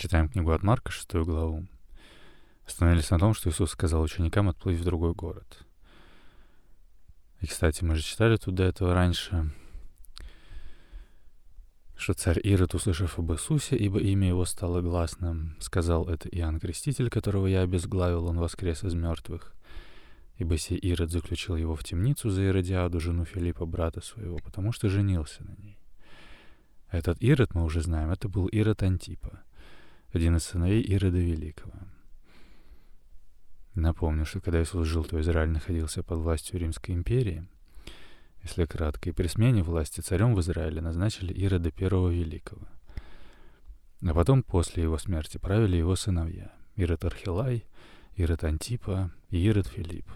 Читаем книгу от Марка, шестую главу. Остановились на том, что Иисус сказал ученикам отплыть в другой город. И, кстати, мы же читали тут до этого раньше, что царь Ирод, услышав об Иисусе, ибо имя его стало гласным, сказал это Иоанн Креститель, которого я обезглавил, он воскрес из мертвых. Ибо сей Ирод заключил его в темницу за Иродиаду, жену Филиппа, брата своего, потому что женился на ней. Этот Ирод, мы уже знаем, это был Ирод Антипа, один из сыновей Ирода Великого. Напомню, что когда Иисус жил, то Израиль находился под властью Римской империи. Если кратко, и при смене власти царем в Израиле назначили Ирода Первого Великого. А потом, после его смерти, правили его сыновья — Ирод Архилай, Ирод Антипа и Ирод Филипп.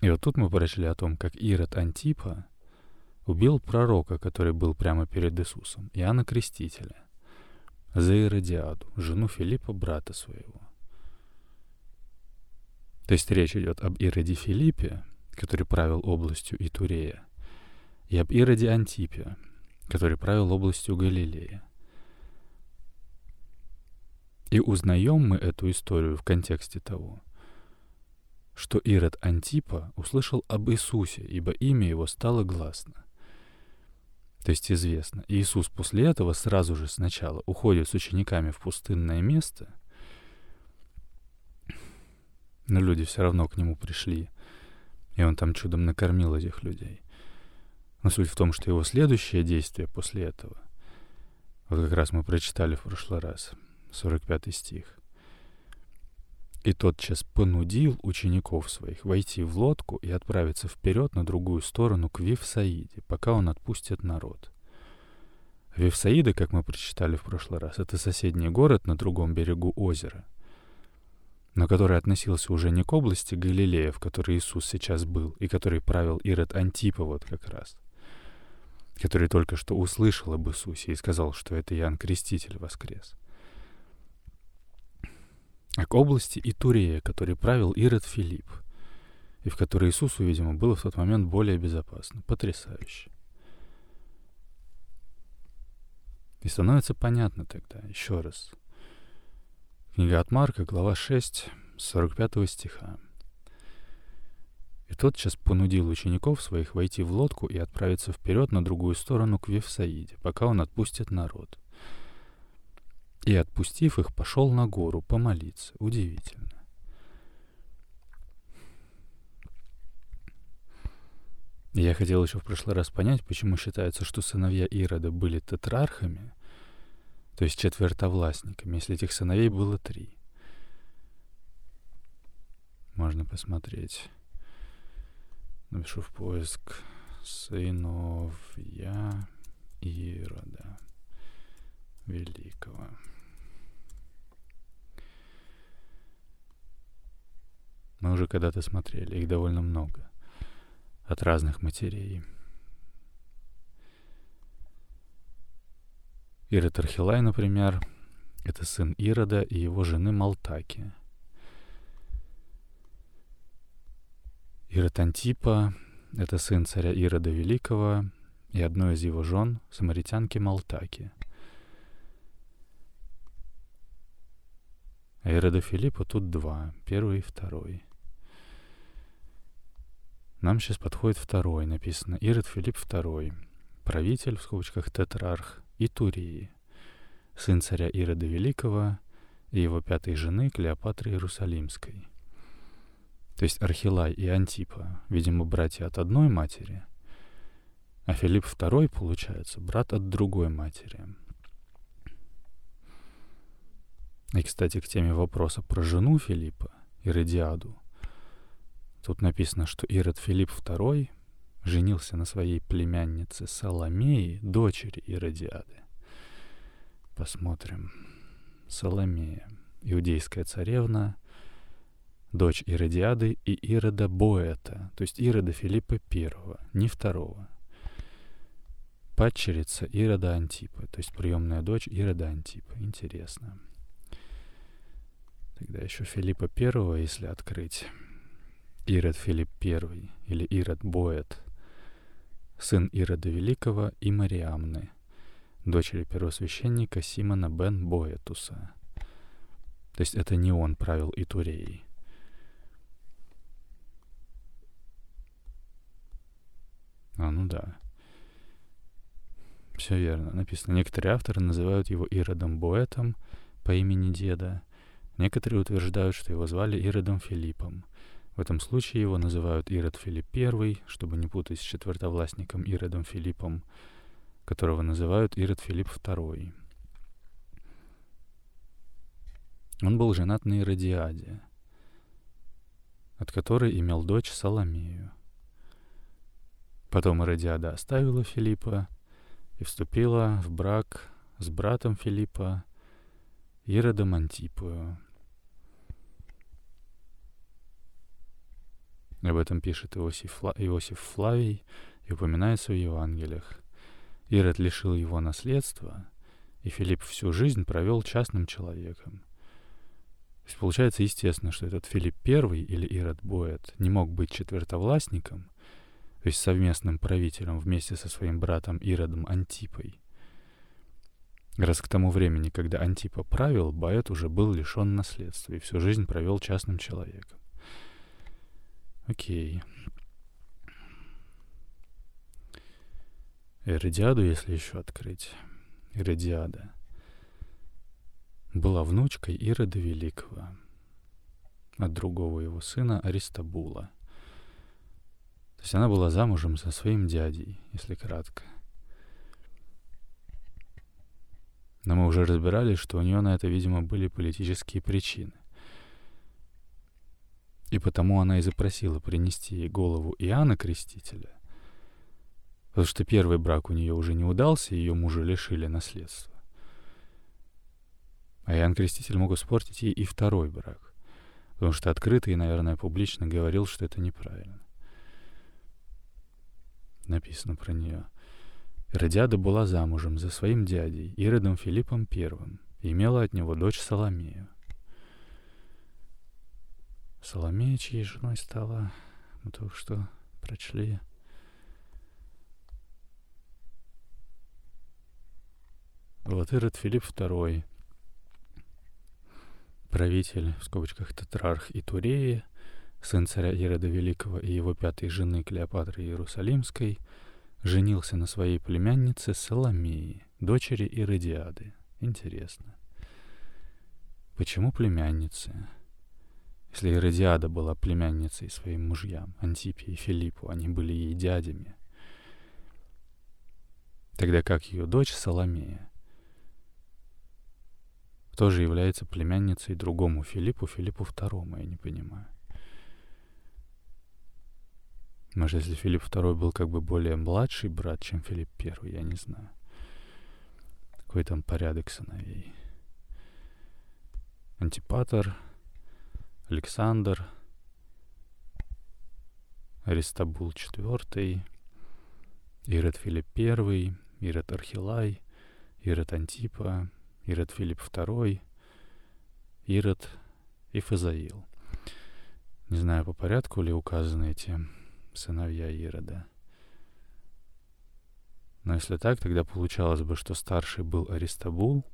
И вот тут мы прочли о том, как Ирод Антипа убил пророка, который был прямо перед Иисусом, Иоанна Крестителя, за Иродиаду, жену Филиппа, брата своего. То есть речь идет об Ироде Филиппе, который правил областью Итурея, и об Ироде Антипе, который правил областью Галилея. И узнаем мы эту историю в контексте того, что Ирод Антипа услышал об Иисусе, ибо имя его стало гласно. То есть известно, Иисус после этого сразу же сначала уходит с учениками в пустынное место, но люди все равно к нему пришли, и он там чудом накормил этих людей. Но суть в том, что его следующее действие после этого, вот как раз мы прочитали в прошлый раз, 45 стих, и тотчас понудил учеников своих войти в лодку и отправиться вперед на другую сторону к Вифсаиде, пока он отпустит народ. Вифсаида, как мы прочитали в прошлый раз, это соседний город на другом берегу озера, но который относился уже не к области Галилея, в которой Иисус сейчас был, и который правил Ирод Антипа вот как раз, который только что услышал об Иисусе и сказал, что это Иоанн Креститель воскрес — а к области Итурея, который правил Ирод Филипп, и в которой Иисусу, видимо, было в тот момент более безопасно. Потрясающе. И становится понятно тогда, еще раз. Книга от Марка, глава 6, 45 стиха. И тотчас понудил учеников своих войти в лодку и отправиться вперед на другую сторону к Вифсаиде, пока он отпустит народ — и, отпустив их, пошел на гору помолиться. Удивительно. Я хотел еще в прошлый раз понять, почему считается, что сыновья Ирода были тетрархами, то есть четвертовластниками, если этих сыновей было три. Можно посмотреть. Напишу в поиск сыновья Ирода Великого. Мы уже когда-то смотрели, их довольно много. От разных матерей. Ирод Архилай, например, это сын Ирода и его жены Малтаки. Ирод Антипа — это сын царя Ирода Великого и одной из его жен, самаритянки Малтаки. А Ирода Филиппа тут два, первый и второй. Нам сейчас подходит второй, написано Ирод Филипп II, правитель, в скобочках тетрарх, Итурии, сын царя Ирода Великого и его пятой жены Клеопатры Иерусалимской. То есть Архилай и Антипа, видимо, братья от одной матери, а Филипп II, получается, брат от другой матери. И, кстати, к теме вопроса про жену Филиппа, Иродиаду — Тут написано, что Ирод Филипп II женился на своей племяннице Соломеи, дочери Иродиады. Посмотрим. Соломея, иудейская царевна, дочь Иродиады и Ирода Боэта, то есть Ирода Филиппа I, не второго. Падчерица Ирода Антипа, то есть приемная дочь Ирода Антипа. Интересно. Тогда еще Филиппа I, если открыть. Ирод Филипп I или Ирод Боэт, сын Ирода Великого и Мариамны, дочери первосвященника Симона бен Боэтуса. То есть это не он правил Итуреей. А, ну да. Все верно. Написано. Некоторые авторы называют его Иродом Боэтом по имени деда. Некоторые утверждают, что его звали Иродом Филиппом. В этом случае его называют Ирод Филипп I, чтобы не путать с четвертовластником Иродом Филиппом, которого называют Ирод Филипп II. Он был женат на Иродиаде, от которой имел дочь Соломею. Потом Иродиада оставила Филиппа и вступила в брак с братом Филиппа, Иродом Антипою. Об этом пишет Иосиф. Иосиф Флавий и упоминается в Евангелиях. Ирод лишил его наследства, и Филипп всю жизнь провел частным человеком. То есть получается естественно, что этот Филипп I или Ирод Боэт не мог быть четвертовластником, то есть совместным правителем вместе со своим братом Иродом Антипой. Раз к тому времени, когда Антипа правил, Боэт уже был лишен наследства и всю жизнь провел частным человеком. Окей. Эродиаду, если еще открыть. Эродиада была внучкой Ирода Великого от другого его сына Аристабула. То есть она была замужем за своим дядей, если кратко. Но мы уже разбирали, что у нее на это, видимо, были политические причины. И потому она и запросила принести ей голову Иоанна Крестителя, потому что первый брак у нее уже не удался, и ее мужа лишили наследства. А Иоанн Креститель мог испортить ей и второй брак, потому что открыто и, наверное, публично говорил, что это неправильно. Написано про нее. Иродиада была замужем за своим дядей, Иродом Филиппом I, и имела от него дочь Соломею. Соломея, чьей женой стала, мы только что прочли. Вот Ирод Филипп II, правитель, в скобочках, тетрарх Итуреи, сын царя Ирода Великого и его пятой жены Клеопатры Иерусалимской, женился на своей племяннице Соломеи, дочери Иродиады. Интересно. Почему племянницы? Если Иродиада была племянницей своим мужьям, Антипе и Филиппу, они были ей дядями, тогда как ее дочь Соломея тоже является племянницей другому Филиппу, Филиппу II, я не понимаю. Может, если Филипп II был как бы более младший брат, чем Филипп I, я не знаю. Какой там порядок сыновей. Антипатор — Александр, Аристабул IV, Ирод Филипп I, Ирод Архилай, Ирод Антипа, Ирод Филипп II, Ирод и Фазаил. Не знаю, по порядку ли указаны эти сыновья Ирода. Но если так, тогда получалось бы, что старший был Аристабул,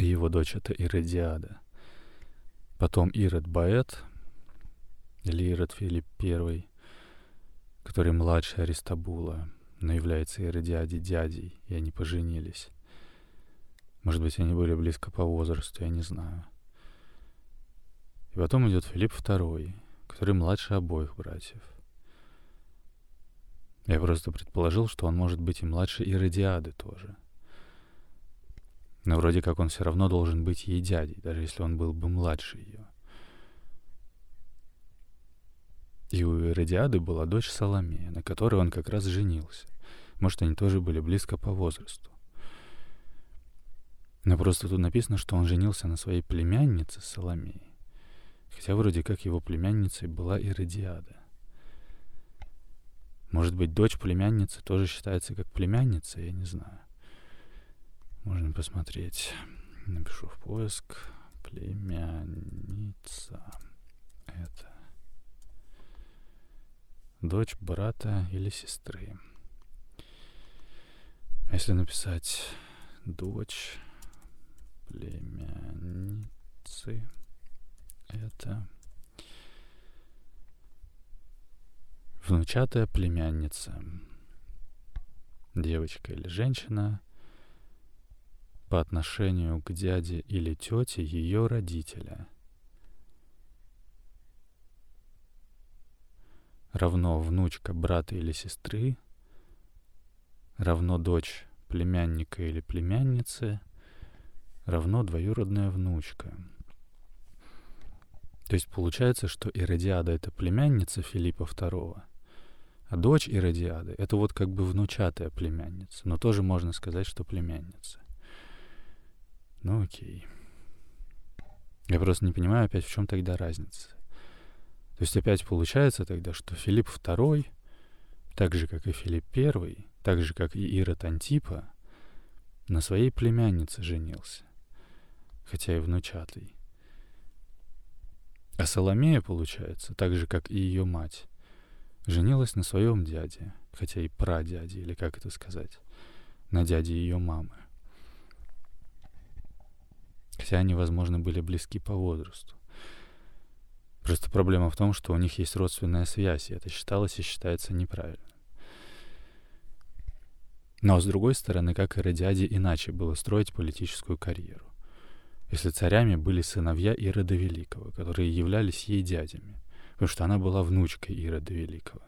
и его дочь это Иродиада. Потом Ирод Баэт, или Ирод Филипп I, который младше Аристабула, но является Иродиаде дядей, и они поженились. Может быть, они были близко по возрасту, я не знаю. И потом идет Филипп II, который младше обоих братьев. Я просто предположил, что он может быть и младше Иродиады тоже — но вроде как он все равно должен быть ей дядей, даже если он был бы младше ее. И у Иродиады была дочь Соломея, на которой он как раз женился. Может, они тоже были близко по возрасту. Но просто тут написано, что он женился на своей племяннице Соломеи. Хотя вроде как его племянницей была Иродиада. Может быть, дочь племянницы тоже считается как племянница, я не знаю. Можно посмотреть. Напишу в поиск. Племянница. Это. Дочь брата или сестры. если написать дочь племянницы, это внучатая племянница, девочка или женщина по отношению к дяде или тете ее родителя. Равно внучка брата или сестры, равно дочь племянника или племянницы, равно двоюродная внучка. То есть получается, что Иродиада — это племянница Филиппа II, а дочь Иродиады — это вот как бы внучатая племянница, но тоже можно сказать, что племянница. Ну окей. Я просто не понимаю опять, в чем тогда разница. То есть опять получается тогда, что Филипп II, так же, как и Филипп I, так же, как и Ирод Антипа, на своей племяннице женился, хотя и внучатый. А Соломея, получается, так же, как и ее мать, женилась на своем дяде, хотя и прадяде, или как это сказать, на дяде ее мамы. Хотя они, возможно, были близки по возрасту. Просто проблема в том, что у них есть родственная связь, и это считалось и считается неправильно. Но, с другой стороны, как и Родиаде, иначе было строить политическую карьеру. Если царями были сыновья Ирода Великого, которые являлись ей дядями, потому что она была внучкой Ирода Великого.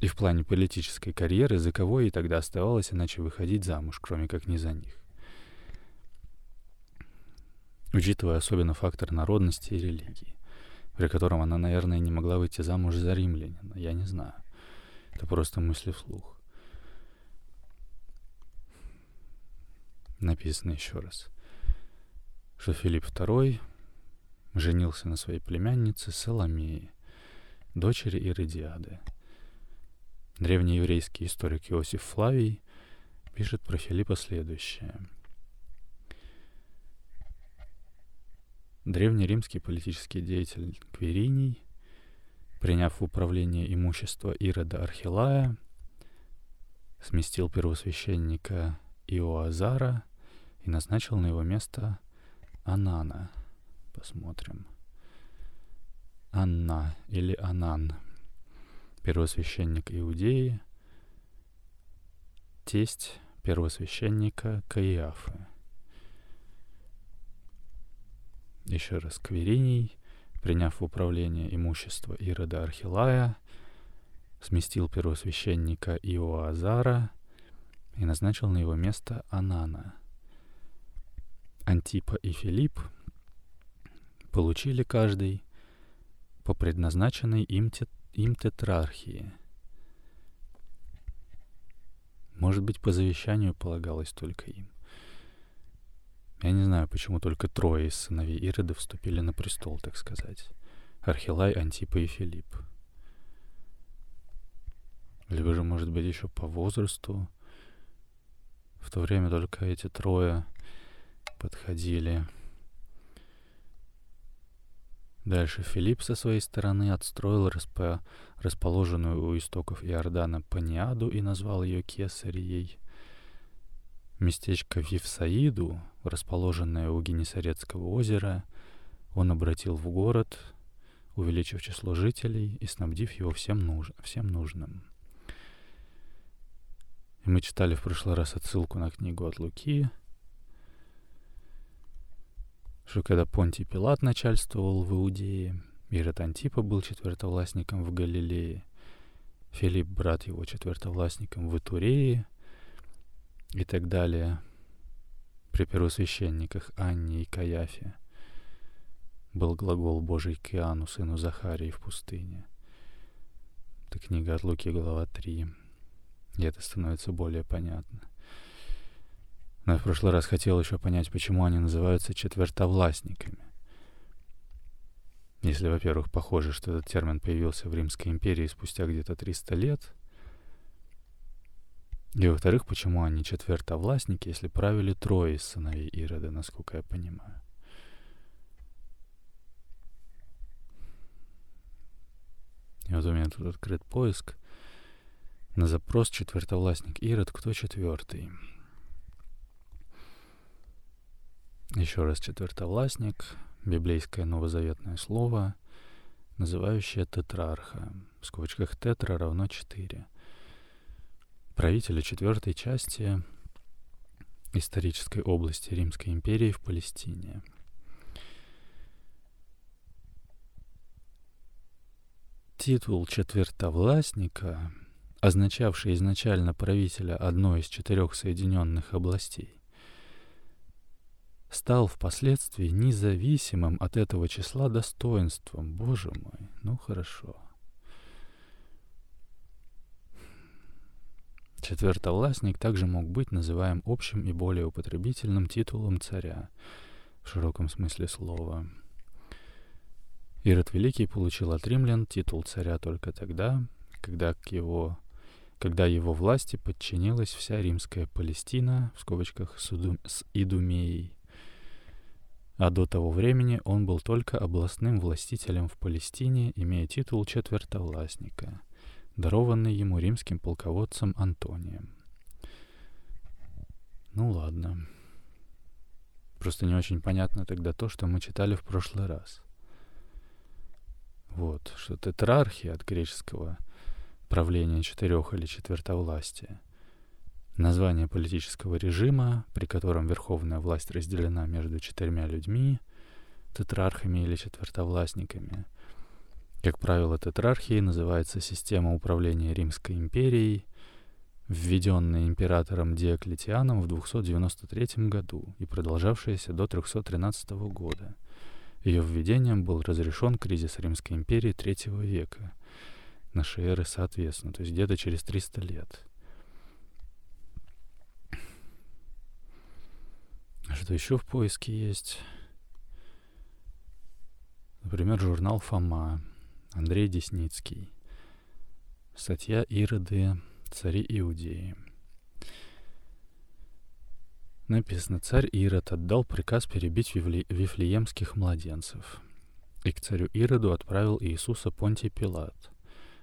И в плане политической карьеры за кого ей тогда оставалось иначе выходить замуж, кроме как не за них. Учитывая особенно фактор народности и религии, при котором она, наверное, не могла выйти замуж за римлянина, я не знаю. Это просто мысли вслух. написано еще раз, что Филипп II женился на своей племяннице Соломее, дочери Иродиады. Древнееврейский историк Иосиф Флавий пишет про Филиппа следующее. Древнеримский политический деятель Квериний, приняв в управление имущество Ирода Архилая, сместил первосвященника Иоазара и назначил на его место Анана. Посмотрим. Анна или Анан, первосвященник Иудеи, тесть первосвященника Каиафы. Еще раз, Квериний, приняв в управление имущество Ирода Архилая, сместил первосвященника Иоазара и назначил на его место Анана — Антипа и Филипп получили каждый по предназначенной им, те, им тетрархии. Может быть, по завещанию полагалось только им. Я не знаю, почему только трое из сыновей Ирода вступили на престол, так сказать. Архилай, Антипа и Филипп. Либо же, может быть, еще по возрасту. В то время только эти трое подходили. Дальше Филипп со своей стороны отстроил распо... расположенную у истоков Иордана Паниаду и назвал ее Кесарией. Местечко Вивсаиду, расположенное у Генесарецкого озера, он обратил в город, увеличив число жителей и снабдив его всем, нуж... всем нужным. И мы читали в прошлый раз отсылку на книгу от Луки — что когда Понтий Пилат начальствовал в Иудее, Ирод Антипа был четвертовластником в Галилее, Филипп, брат его, четвертовластником в Итурее и так далее. При первосвященниках Анне и Каяфе был глагол Божий к Иоанну, сыну Захарии, в пустыне. Это книга от Луки, глава 3. И это становится более понятно. Но я в прошлый раз хотел еще понять, почему они называются четвертовластниками. Если, во-первых, похоже, что этот термин появился в Римской империи спустя где-то 300 лет, и, во-вторых, почему они четвертовластники, если правили трое из сыновей Ирода, насколько я понимаю. И вот у меня тут открыт поиск. На запрос четвертовластник Ирод, кто четвертый? Еще раз четвертовластник, библейское новозаветное слово, называющее тетрарха. В скобочках тетра равно 4. Правителя четвертой части исторической области Римской империи в Палестине. Титул четвертовластника, означавший изначально правителя одной из четырех соединенных областей, стал впоследствии независимым от этого числа достоинством. Боже мой, ну хорошо. Четвертовластник также мог быть называем общим и более употребительным титулом царя в широком смысле слова. Ирод Великий получил от римлян титул царя только тогда, когда к его когда его власти подчинилась вся римская Палестина, в скобочках с, с Идумеей, а до того времени он был только областным властителем в Палестине, имея титул четвертовластника, дарованный ему римским полководцем Антонием. Ну ладно. Просто не очень понятно тогда то, что мы читали в прошлый раз. Вот, что тетрархия от греческого правления четырех или четвертовластия название политического режима, при котором верховная власть разделена между четырьмя людьми, тетрархами или четвертовластниками. Как правило, тетрархией называется система управления Римской империей, введенная императором Диоклетианом в 293 году и продолжавшаяся до 313 года. Ее введением был разрешен кризис Римской империи III века, нашей эры соответственно, то есть где-то через 300 лет – Что еще в поиске есть? Например, журнал «Фома», Андрей Десницкий. Статья «Ироды. Цари Иудеи». Написано, царь Ирод отдал приказ перебить вифле- вифлеемских младенцев. И к царю Ироду отправил Иисуса Понтий Пилат.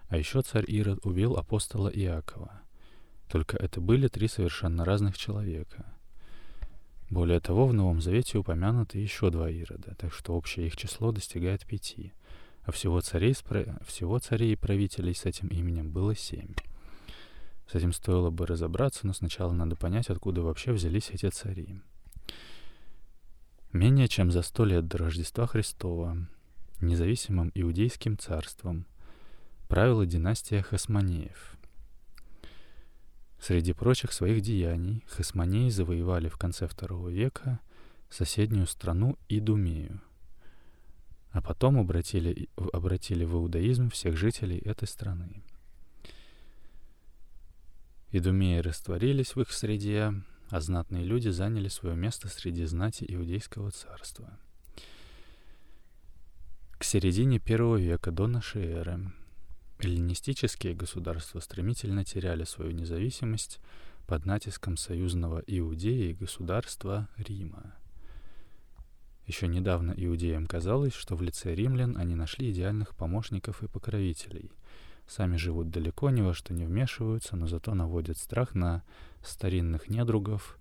А еще царь Ирод убил апостола Иакова. Только это были три совершенно разных человека. Более того, в Новом Завете упомянуты еще два Ирода, так что общее их число достигает пяти, а всего царей, всего царей и правителей с этим именем было семь. С этим стоило бы разобраться, но сначала надо понять, откуда вообще взялись эти цари. Менее чем за сто лет до Рождества Христова независимым иудейским царством правила династия Хасманеев — Среди прочих своих деяний хасмонеи завоевали в конце II века соседнюю страну Идумею, а потом обратили, обратили в иудаизм всех жителей этой страны. Идумеи растворились в их среде, а знатные люди заняли свое место среди знати Иудейского царства. К середине первого века до нашей эры Эллинистические государства стремительно теряли свою независимость под натиском союзного Иудеи государства Рима. Еще недавно иудеям казалось, что в лице римлян они нашли идеальных помощников и покровителей. Сами живут далеко, ни во что не вмешиваются, но зато наводят страх на старинных недругов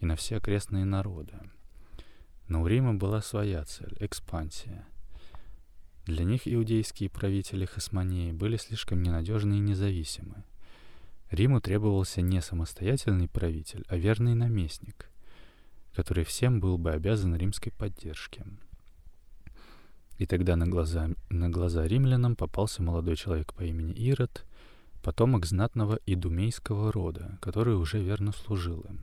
и на все окрестные народы. Но у Рима была своя цель — экспансия. Для них иудейские правители Хасмонеи были слишком ненадежны и независимы. Риму требовался не самостоятельный правитель, а верный наместник, который всем был бы обязан римской поддержке. И тогда на глаза, на глаза римлянам попался молодой человек по имени Ирод, потомок знатного идумейского рода, который уже верно служил им.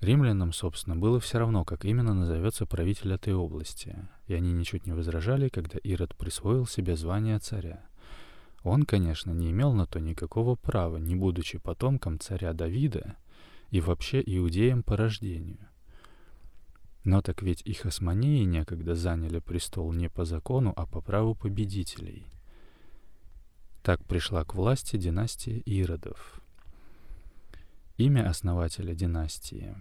Римлянам, собственно, было все равно, как именно назовется правитель этой области, и они ничуть не возражали, когда Ирод присвоил себе звание царя. Он, конечно, не имел на то никакого права, не будучи потомком царя Давида и вообще иудеем по рождению. Но так ведь и хасмонеи некогда заняли престол не по закону, а по праву победителей. Так пришла к власти династия Иродов. Имя основателя династии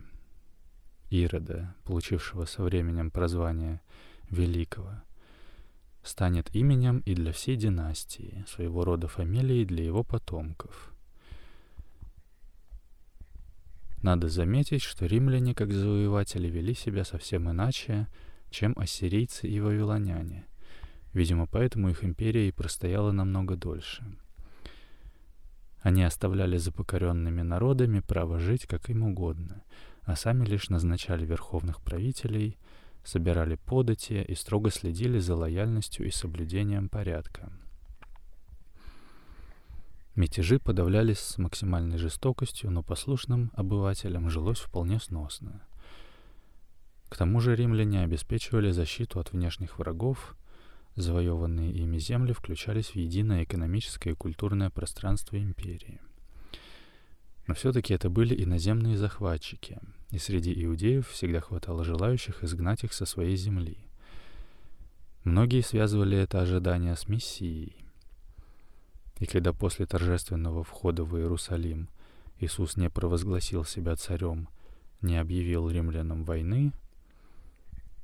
— Ирода, получившего со временем прозвание Великого, станет именем и для всей династии, своего рода фамилией для его потомков. Надо заметить, что римляне как завоеватели вели себя совсем иначе, чем ассирийцы и вавилоняне. Видимо, поэтому их империя и простояла намного дольше. Они оставляли за покоренными народами право жить как им угодно, а сами лишь назначали верховных правителей, собирали подати и строго следили за лояльностью и соблюдением порядка. Мятежи подавлялись с максимальной жестокостью, но послушным обывателям жилось вполне сносно. К тому же римляне обеспечивали защиту от внешних врагов, завоеванные ими земли включались в единое экономическое и культурное пространство империи. Но все-таки это были иноземные захватчики, и среди иудеев всегда хватало желающих изгнать их со своей земли. Многие связывали это ожидание с Мессией. И когда после торжественного входа в Иерусалим Иисус не провозгласил себя царем, не объявил римлянам войны,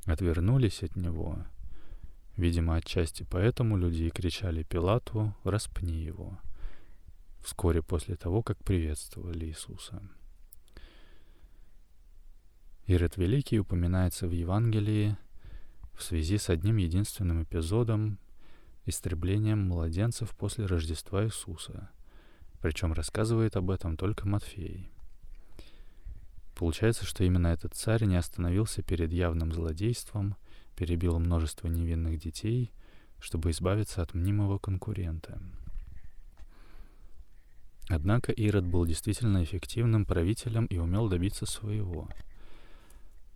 отвернулись от него — Видимо, отчасти поэтому люди и кричали Пилату «распни его», вскоре после того, как приветствовали Иисуса. Ирод Великий упоминается в Евангелии в связи с одним единственным эпизодом истреблением младенцев после Рождества Иисуса, причем рассказывает об этом только Матфей. Получается, что именно этот царь не остановился перед явным злодейством – перебил множество невинных детей, чтобы избавиться от мнимого конкурента. Однако Ирод был действительно эффективным правителем и умел добиться своего.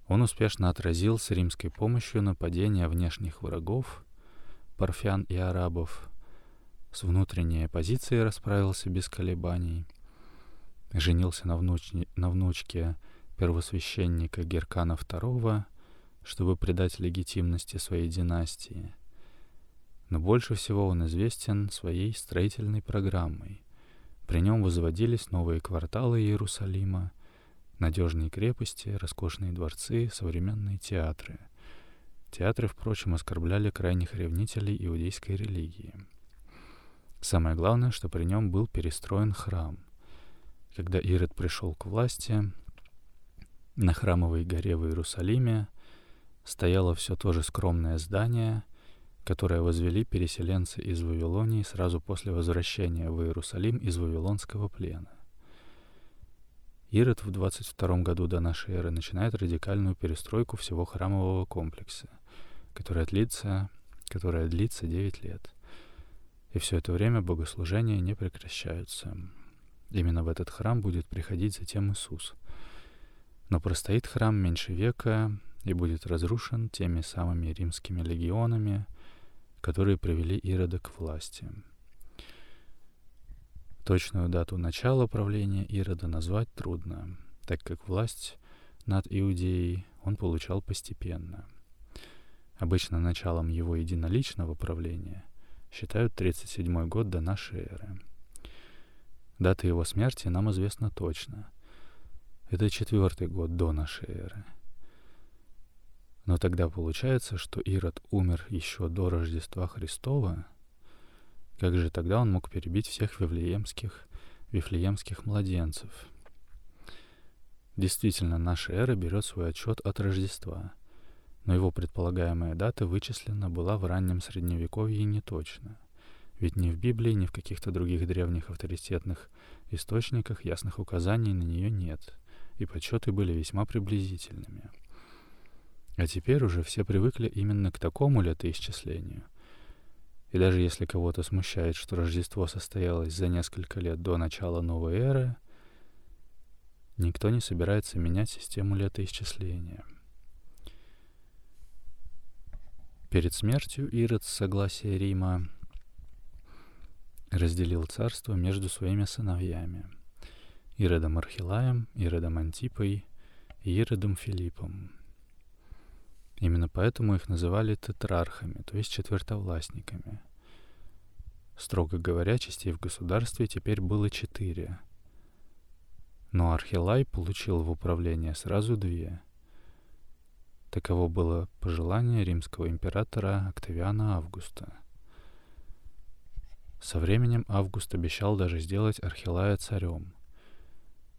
Он успешно отразил с римской помощью нападения внешних врагов, парфян и арабов, с внутренней оппозицией расправился без колебаний, женился на, внуч... на внучке первосвященника Геркана II — чтобы придать легитимности своей династии. Но больше всего он известен своей строительной программой. При нем возводились новые кварталы Иерусалима, надежные крепости, роскошные дворцы, современные театры. Театры, впрочем, оскорбляли крайних ревнителей иудейской религии. Самое главное, что при нем был перестроен храм. Когда Ирод пришел к власти, на храмовой горе в Иерусалиме — стояло все то же скромное здание, которое возвели переселенцы из Вавилонии сразу после возвращения в Иерусалим из Вавилонского плена. Ирод в 22 году до нашей эры начинает радикальную перестройку всего храмового комплекса, которая длится, которая длится 9 лет. И все это время богослужения не прекращаются. Именно в этот храм будет приходить затем Иисус. Но простоит храм меньше века, и будет разрушен теми самыми римскими легионами, которые привели Ирода к власти. Точную дату начала правления Ирода назвать трудно, так как власть над Иудеей он получал постепенно. Обычно началом его единоличного правления считают 37 год до нашей эры. Дата его смерти нам известна точно. Это четвертый год до нашей эры — но тогда получается, что Ирод умер еще до Рождества Христова. Как же тогда он мог перебить всех вифлеемских, вифлеемских младенцев? Действительно, наша эра берет свой отчет от Рождества, но его предполагаемая дата вычислена была в раннем Средневековье неточно. Ведь ни в Библии, ни в каких-то других древних авторитетных источниках ясных указаний на нее нет, и подсчеты были весьма приблизительными — а теперь уже все привыкли именно к такому летоисчислению. И даже если кого-то смущает, что Рождество состоялось за несколько лет до начала новой эры, никто не собирается менять систему летоисчисления. Перед смертью Ирод с согласия Рима разделил царство между своими сыновьями — Иродом Архилаем, Иродом Антипой и Иродом Филиппом — Именно поэтому их называли тетрархами, то есть четвертовластниками. Строго говоря, частей в государстве теперь было четыре. Но Архилай получил в управление сразу две. Таково было пожелание римского императора Октавиана Августа. Со временем Август обещал даже сделать Архилая царем.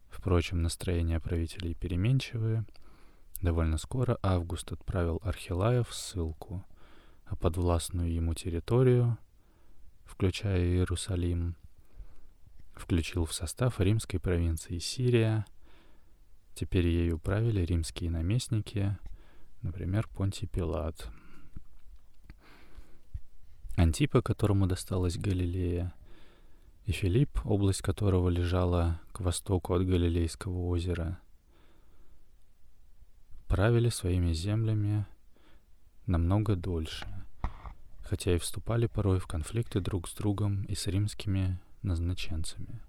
Впрочем, настроения правителей переменчивые. Довольно скоро Август отправил Архилая в ссылку, а подвластную ему территорию, включая Иерусалим, включил в состав римской провинции Сирия. Теперь ею правили римские наместники, например, Понтий Пилат — Антипа, которому досталась Галилея, и Филипп, область которого лежала к востоку от Галилейского озера, правили своими землями намного дольше, хотя и вступали порой в конфликты друг с другом и с римскими назначенцами.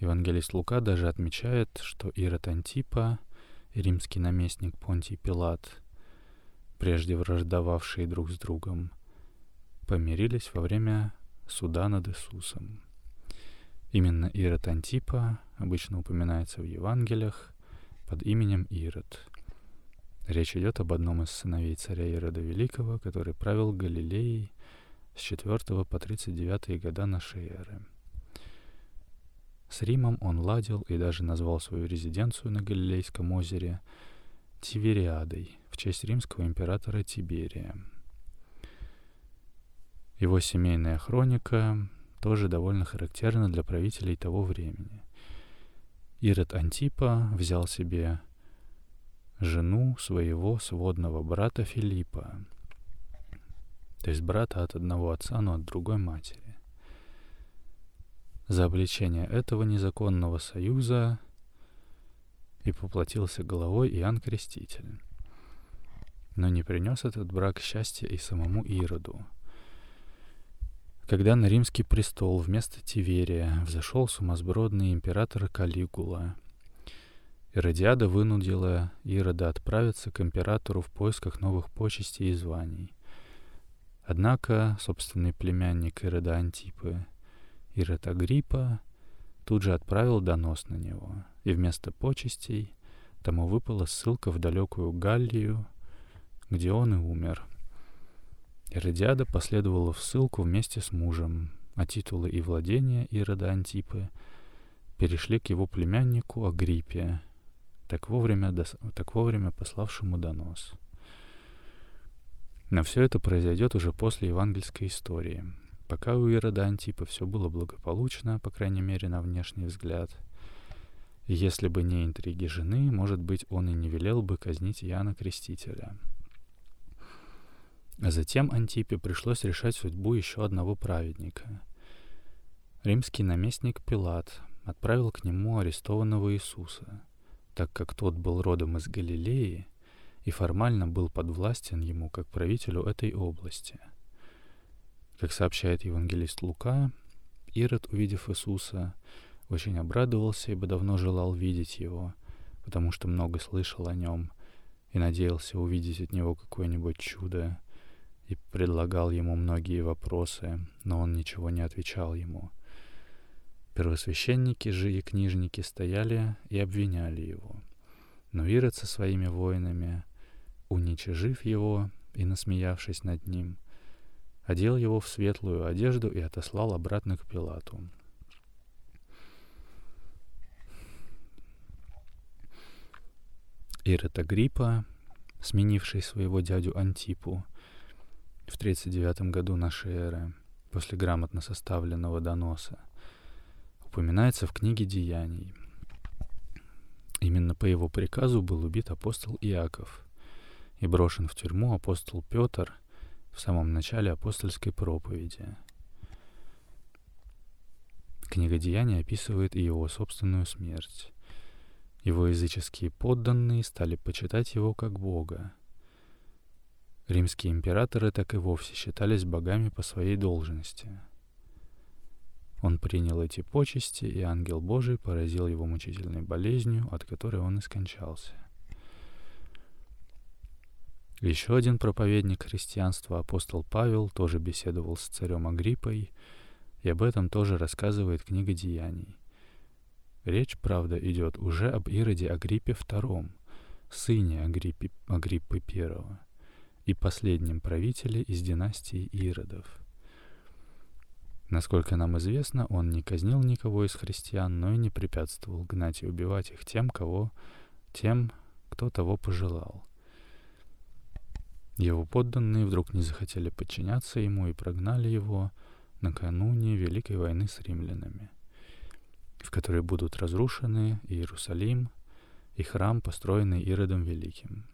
Евангелист Лука даже отмечает, что Ирод Антипа римский наместник Понтий Пилат, прежде враждовавшие друг с другом, помирились во время суда над Иисусом. Именно Ирод Антипа обычно упоминается в Евангелиях под именем Ирод. Речь идет об одном из сыновей царя Ирода Великого, который правил Галилеей с 4 по 39 года нашей эры. С Римом он ладил и даже назвал свою резиденцию на Галилейском озере Тивериадой в честь римского императора Тиберия — его семейная хроника тоже довольно характерна для правителей того времени. Ирод Антипа взял себе жену своего сводного брата Филиппа, то есть брата от одного отца, но от другой матери. За обличение этого незаконного союза и поплатился головой Иоанн Креститель. Но не принес этот брак счастья и самому Ироду — когда на римский престол вместо Тиверия взошел сумасбродный император Калигула. Иродиада вынудила Ирода отправиться к императору в поисках новых почестей и званий. Однако собственный племянник Ирода Антипы, Ирод Агриппа, тут же отправил донос на него, и вместо почестей тому выпала ссылка в далекую Галлию, где он и умер — Иродиада последовала в ссылку вместе с мужем, а титулы и владения Ирода Антипы перешли к его племяннику Агриппе, так вовремя, дос... так вовремя пославшему донос. Но все это произойдет уже после евангельской истории. Пока у Ирода Антипа все было благополучно, по крайней мере, на внешний взгляд. Если бы не интриги жены, может быть, он и не велел бы казнить Иоанна Крестителя — а затем Антипе пришлось решать судьбу еще одного праведника. Римский наместник Пилат отправил к нему арестованного Иисуса, так как тот был родом из Галилеи и формально был подвластен ему как правителю этой области. Как сообщает евангелист Лука, Ирод, увидев Иисуса, очень обрадовался, ибо давно желал видеть его, потому что много слышал о нем и надеялся увидеть от него какое-нибудь чудо, и предлагал ему многие вопросы, но он ничего не отвечал ему. Первосвященники же и книжники стояли и обвиняли его. Но Ирод со своими воинами, уничижив его и насмеявшись над ним, одел его в светлую одежду и отослал обратно к Пилату. Ирод Агриппа, сменивший своего дядю Антипу, в 39 году нашей эры, после грамотно составленного доноса, упоминается в книге «Деяний». Именно по его приказу был убит апостол Иаков и брошен в тюрьму апостол Петр в самом начале апостольской проповеди. Книга «Деяний» описывает и его собственную смерть. Его языческие подданные стали почитать его как Бога, Римские императоры так и вовсе считались богами по своей должности. Он принял эти почести, и ангел Божий поразил его мучительной болезнью, от которой он и скончался. Еще один проповедник христианства, апостол Павел, тоже беседовал с царем Агриппой, и об этом тоже рассказывает книга Деяний. Речь, правда, идет уже об Ироде Агриппе II, сыне Агриппи, Агриппы I и последнем правителе из династии Иродов. Насколько нам известно, он не казнил никого из христиан, но и не препятствовал гнать и убивать их тем, кого, тем, кто того пожелал. Его подданные вдруг не захотели подчиняться ему и прогнали его накануне Великой войны с римлянами, в которой будут разрушены Иерусалим и храм, построенный Иродом Великим.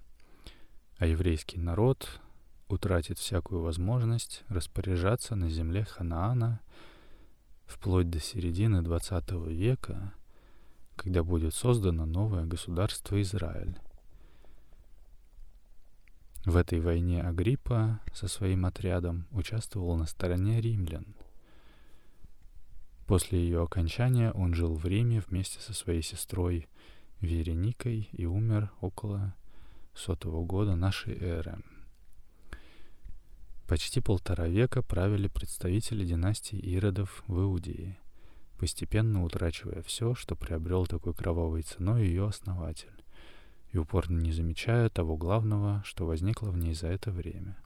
А еврейский народ утратит всякую возможность распоряжаться на земле Ханаана вплоть до середины XX века, когда будет создано новое государство Израиль. В этой войне Агриппа со своим отрядом участвовал на стороне римлян. После ее окончания он жил в Риме вместе со своей сестрой Вереникой и умер около сотого года нашей эры. Почти полтора века правили представители династии Иродов в Иудее, постепенно утрачивая все, что приобрел такой кровавой ценой ее основатель и упорно не замечая того главного, что возникло в ней за это время.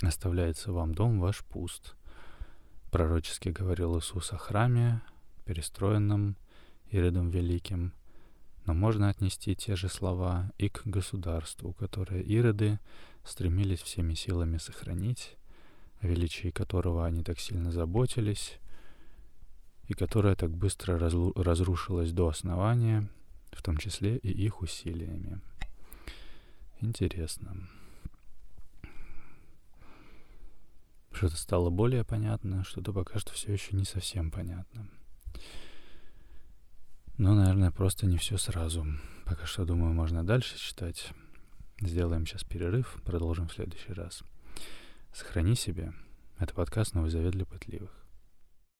«Оставляется вам дом ваш пуст», — пророчески говорил Иисус о храме, перестроенном Иродом Великим, но можно отнести те же слова и к государству, которое Ироды стремились всеми силами сохранить, о величии которого они так сильно заботились, и которая так быстро разрушилась до основания, в том числе и их усилиями. Интересно. Что-то стало более понятно, что-то пока что все еще не совсем понятно. Но, наверное, просто не все сразу. Пока что, думаю, можно дальше читать. Сделаем сейчас перерыв, продолжим в следующий раз. Сохрани себе. Это подкаст «Новый завет для пытливых».